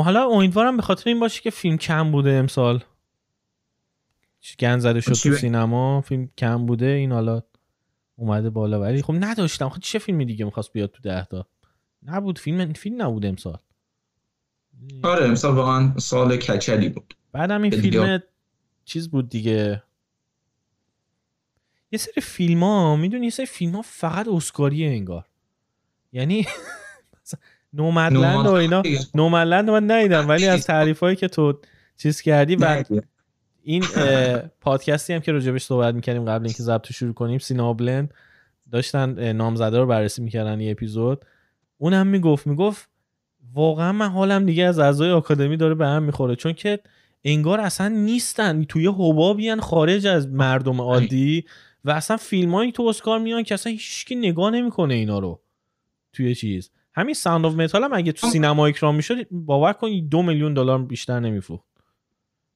حالا امیدوارم به خاطر این باشه که فیلم کم بوده امسال. گن زده شد تو سینما فیلم کم بوده این حالا اومده بالا. ولی خب نداشتم. خب چه فیلمی دیگه می‌خواست بیاد تو ده تا؟ نبود. فیلم فیلم نبود امسال. آره امسال واقعا سال کچلی بود. بعدم این فیلم چیز بود دیگه. یه سری فیلم ها می‌دونی یه سری فیلم ها فقط اسکاریه انگار. یعنی نومدلند و اینا. نومدلند من ندیدم ولی از تعریف هایی که تو چیز کردی و این پادکستی هم که راجبش صحبت می‌کردیم قبل اینکه ضبط شروع کنیم سینا بلند داشتن نامزده رو بررسی می‌کردن یه اپیزود. اون هم می‌گفت می‌گفت واقعا من حالم دیگه از اعضای آکادمی داره به هم می‌خوره. چون که انگار اصلا نیستن. توی حبابیان خارج از مردم عادی و اصلا فیلمایی تو اسکار میان که اصلا هیچکی نگاه نمی‌کنه اینا رو. توی چیز. همین Sound of Metal هم اگه تو سینما اکران می‌شد باور کن دو میلیون دلار بیشتر نمیفروخت.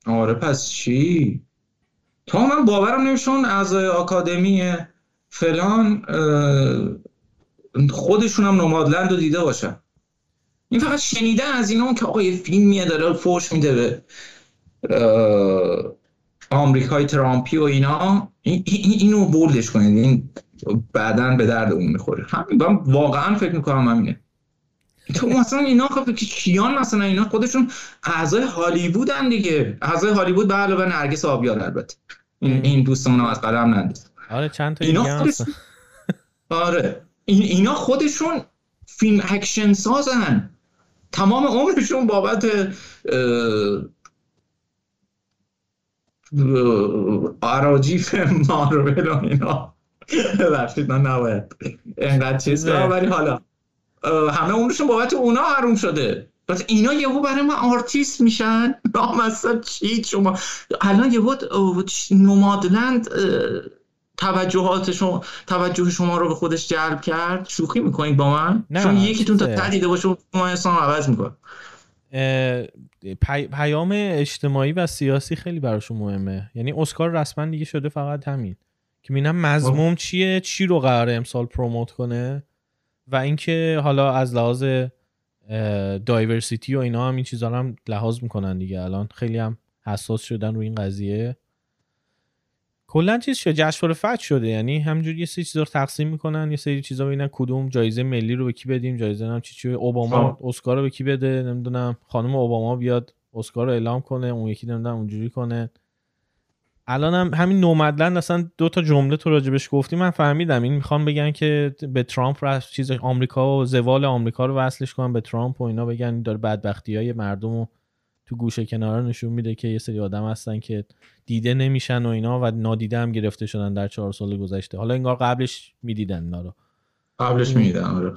آره پس چی؟ تا من باورم نمیشون از آکادمی فلان خودشون هم Nomadland رو دیده باشن. این فقط شنیده از اینا که آقا یه فیلمیه داره فوش میده به آمریکای ترامپی و اینا. این اینو bold ش کنید. این بعدا به درد اون می‌خوره. همین واقعا فکر می‌کنم همینه. تو مثلا اینا خب که کی ان مثلا اینا خودشون اعضای هالیوودن دیگه. اعضای هالیوود به علاوه نرگس آبیار البته. این این دوستمون از قلم ننداز. آره چند تا اینا خودشون... آره. این اینا خودشون فیلم اکشن سازن. تمام عمرشون بابت آراجیف مارول و اینا. ببخشید من نباید. اینقدر چیز ولی حالا. همه عمرشون بابت اونا حروم شده. پس اینا یهو برای ما آرتیست میشن. مثلا چی؟ شما الان یهو Nomadland توجهات شما توجه شما رو به خودش جلب کرد. شوخی می‌کنید با من؟ نه چون یکیتون تا تدیده باشه ما اصلا عوض می‌کنه. پیام اجتماعی و سیاسی خیلی براشون مهمه. یعنی اسکار رسما دیگه شده فقط همین. که می‌بینم مضموم چیه؟ چی رو قراره امسال پروموت کنه؟ و اینکه حالا از لحاظ دایورسیتی و اینا هم این چیزا هم لحاظ می‌کنن دیگه. الان خیلی هم حساس شدن روی این قضیه. کلا چیز شده جشنواره فت شده. یعنی همینجوری یه سری چیزا رو تقسیم می‌کنن یه سری چیزا ببینن کدوم جایزه ملی رو به کی بدیم جایزه نم چی چی اوباما اسکار رو به کی بده نمی‌دونم خانم اوباما بیاد اسکار رو اعلام کنه اون یکی نمی‌دونم اونجوری کنه. الان هم همین نومدلند اصلا دو تا جمله تو راجبش گفتی من فهمیدم. این می‌خوان بگن که به ترامپ رفت چیز آمریکا و زوال آمریکا رو وصلش کنن به ترامپ و اینا بگن داره بدبختی های مردم رو تو گوشه کنار نشون میده که یه سری آدم هستن که دیده نمیشن و اینا و نادیده هم گرفته شدن در چهار سال گذشته. حالا انگار قبلش می‌دیدن اینا رو. قبلش می‌دیدن آره.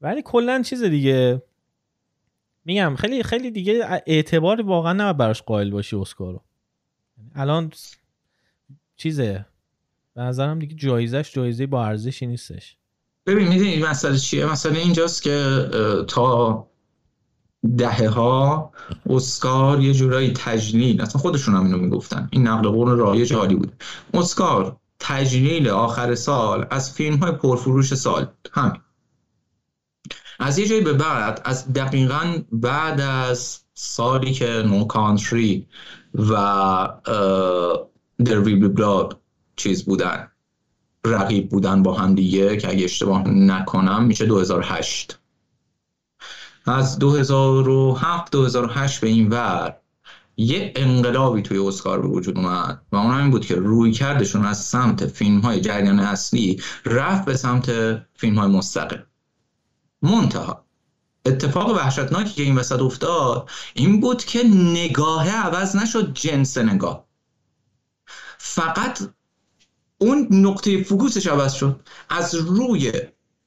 ولی کلا چیز دیگه میگم خیلی خیلی دیگه اعتبار واقعا نباید براش قائل باشی اسکارو. الان چیزه؟ به نظرم دیگه جایزش جایزه با ارزشی نیستش. ببین می‌دونی مسئله چیه؟ مسئله اینجاست که تا دهه ها اسکار یه جورایی تجلیل اصلا خودشون هم اینو می‌گفتن. این نقل قول رایج عالی بود اسکار تجلیل آخر سال از فیلم های پرفروش سال همین. از یه جایی به بعد از دقیقا بعد از سالی که نو کانتری و در ویل بلاد چیز بودن رقیب بودن با هم دیگه که اگه اشتباه نکنم میشه 2008 از 2007 2008 به این ور یه انقلابی توی اسکار به وجود اومد و اون این بود که روی کردشون از سمت فیلم های جریان اصلی رفت به سمت فیلم های مستقل. منتها اتفاق وحشتناکی که این وسط افتاد این بود که نگاه عوض نشد جنس نگاه. فقط اون نقطه فکوسش عوض شد. از روی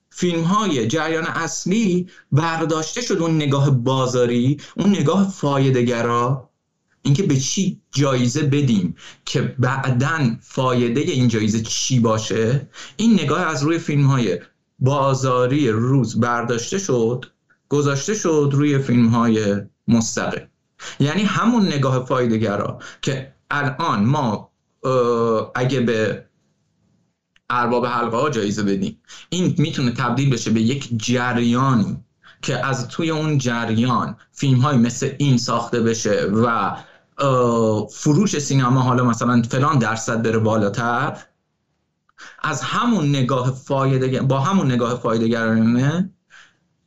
فیلم های جریان اصلی برداشته شد اون نگاه بازاری اون نگاه فایدهگرا. اینکه به چی جایزه بدیم که بعدا فایده این جایزه چی باشه؟ این نگاه از روی فیلم های بازاری روز برداشته شد گذاشته شد روی فیلم های مستقل. یعنی همون نگاه فایدهگرا که الان ما اگه به ارباب حلقه ها جایزه بدیم این می‌تونه تبدیل بشه به یک جریانی که از توی اون جریان فیلم های مثل این ساخته بشه و فروش سینما حالا مثلا فلان درصد بره بالاتر. از همون نگاه فایده با همون نگاه فایده گرانه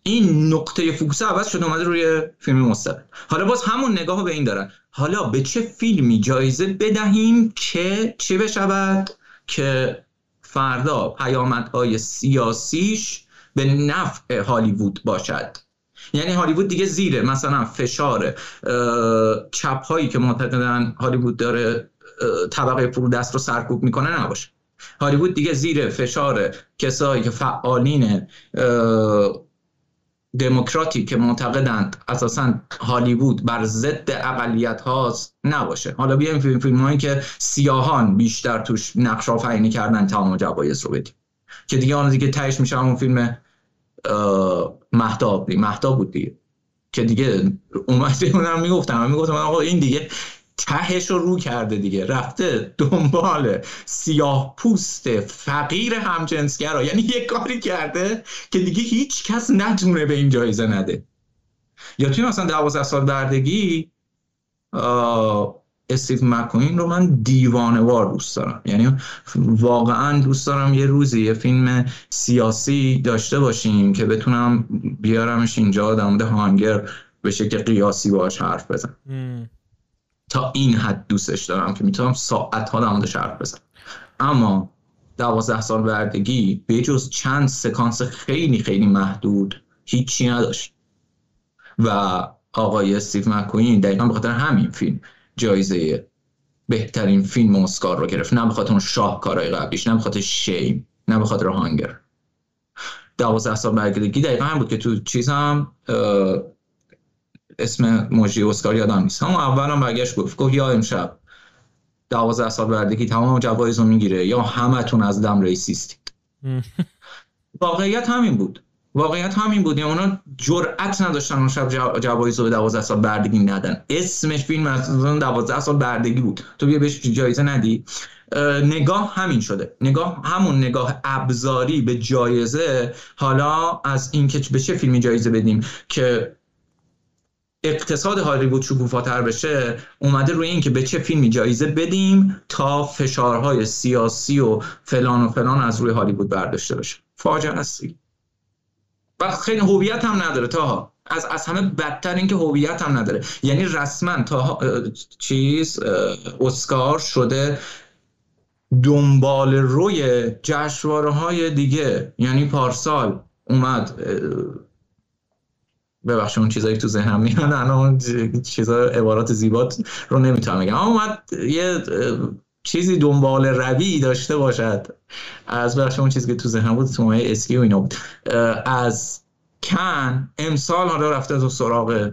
این نقطه فوکوس عوض شده اومده روی فیلم مستقل. حالا باز همون نگاه به این دارن. حالا به چه فیلمی جایزه بدهیم که چه بشود؟ که فردا پیامدهای سیاسیش به نفع هالیوود باشد. یعنی هالیوود دیگه زیره. مثلا فشار چپ هایی که معتقدن هالیوود داره طبقه فرودست رو سرکوب می‌کنه نباشه. هالیوود دیگه زیر فشار کسایی که فعالین دموکراتی که معتقدند اساسا هالیوود بر ضد اقلیت هاست نباشه. حالا بیایم فیلم فیلم هایی که سیاهان بیشتر توش نقش آفرینی کردن تمام جوایز رو بدیم. که دیگه آن دیگه تهش میشه همون فیلم مهتاب. بود دیگه. که دیگه اومده اونم می‌گفتم می‌گفتم آقا این دیگه تهش رو رو کرده دیگه. رفته دنبال سیاه پوست فقیر همجنسگرا. یعنی یه کاری کرده که دیگه هیچ کس نتونه به این جایزه نده. یا توی مثلا دوازده سال بردگی استیو مکوین رو من دیوانه وار دوست دارم. یعنی واقعا دوست دارم یه روزی یه فیلم سیاسی داشته باشیم که بتونم بیارمش اینجا در مورد هانگر به شکل قیاسی باش حرف بزن تا این حد دوستش دارم که می‌تونم ساعت ها در حرف بزنم. اما دوازده سال بردگی به جز چند سکانس خیلی خیلی محدود هیچی نداشت. و آقای استیو مکوین دقیقا به خاطر همین فیلم جایزه بهترین فیلم اسکار رو گرفت. نه به خاطر اون شاهکارهای قبلیش نه به خاطر شیم نه به خاطر هانگر. دوازده سال بردگی دقیقا هم بود که تو چیزم اسم موجی اسکار یادم نیست. همون اول هم برگشت گفت گفت یا امشب دوازده سال بردگی تمام جوایز رو می‌گیره یا همتون از دم ریسیستید. واقعیت همین بود. واقعیت همین بود. یعنی اونا جرأت نداشتن اون شب جوایز رو به 12 سال بردگی ندن. اسم فیلم از 12 سال بردگی بود. تو بیا بهش جایزه ندی. نگاه همین شده. نگاه همون نگاه ابزاری به جایزه. حالا از اینکه به چه فیلمی جایزه بدیم که اقتصاد هالیوود شکوفاتر بشه اومده روی این که به چه فیلمی جایزه بدیم تا فشارهای سیاسی و فلان و فلان از روی هالیوود برداشته بشه. فاجعه هستی و خیلی هویت هم نداره تا از از همه بدتر اینکه هویت هم نداره. یعنی رسما تا چیز اسکار شده دنبال روی جشنواره های دیگه. یعنی پارسال اومد ببخشید اون چیزایی تو ذهنم میاد الان اون چیزا عبارات زیبات رو نمی‌تونم بگم. اومد یه چیزی دنبال روی داشته باشد. از بخش اون چیزی که تو ذهنم بود تو اسکی و اینا بود. از کن امسال حالا رفته تو سراغ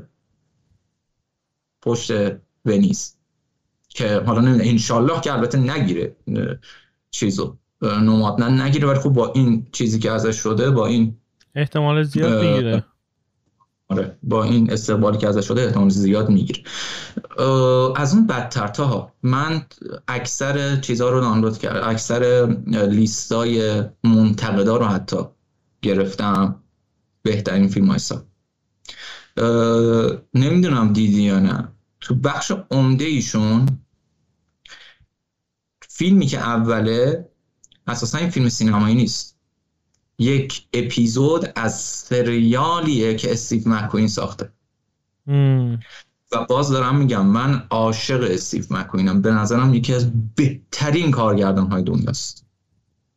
پشت ونیز که حالا نمی‌دونم انشالله که البته نگیره چیزو. نماد نگیره ولی خب با این چیزی که ازش شده با این احتمال زیاد می‌گیره. آره با این استقبالی که ازش شده احتمال زیاد می‌گیره از اون بدتر تا من اکثر چیزها رو دانلود کردم اکثر لیستای منتقدا رو حتی گرفتم بهترین فیلم های سال نمی‌دونم دیدی یا نه. تو بخش عمده ایشون فیلمی که اوله اساسا این فیلم سینمایی نیست. یک اپیزود از سریالیه که استیو مکوین ساخته. و باز دارم میگم من عاشق استیو مکوینم. به نظرم یکی از بهترین کارگردان های دنیاست.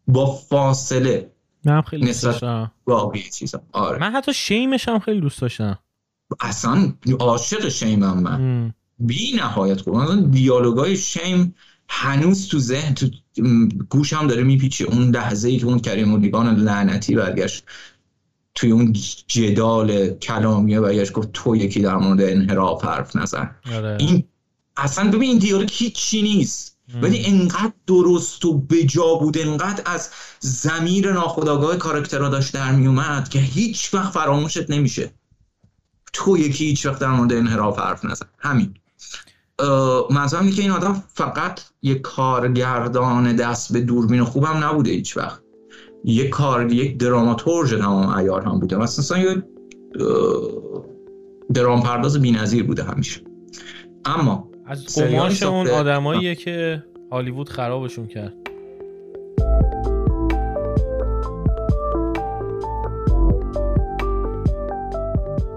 با فاصله. من خیلی دوست داشتم. آره. من حتی شیمش هم خیلی دوست داشتم. اصلا عاشق شیمم من. بی نهایت. خوب دیالوگای شیم هنوز تو ذهن تو گوشم داره میپیچه. اون لحظه ای که اون کریم مولیگان لعنتی برگشت توی اون جدال کلامیه برگشت گفت تو یکی در مورد انحراف حرف نزن. آره. این اصلا ببین این دیالوگ هیچی نیست. ولی انقدر درست و بجا بود انقدر از زمیر ناخداگاه کارکترها داشت در میومد که هیچ وقت فراموشت نمیشه. تو یکی هیچ وقت در مورد انحراف حرف نزن. همین. منظورم که این آدم فقط یک کارگردان دست به دوربین خوبم نبوده هیچ وقت. یک کار یک دراماتورژ تمام ایار هم بوده. مثلا یه درام پرداز بی‌نظیر بوده همیشه. اما از قماش اون آدماییه که هالیوود خرابشون کرد.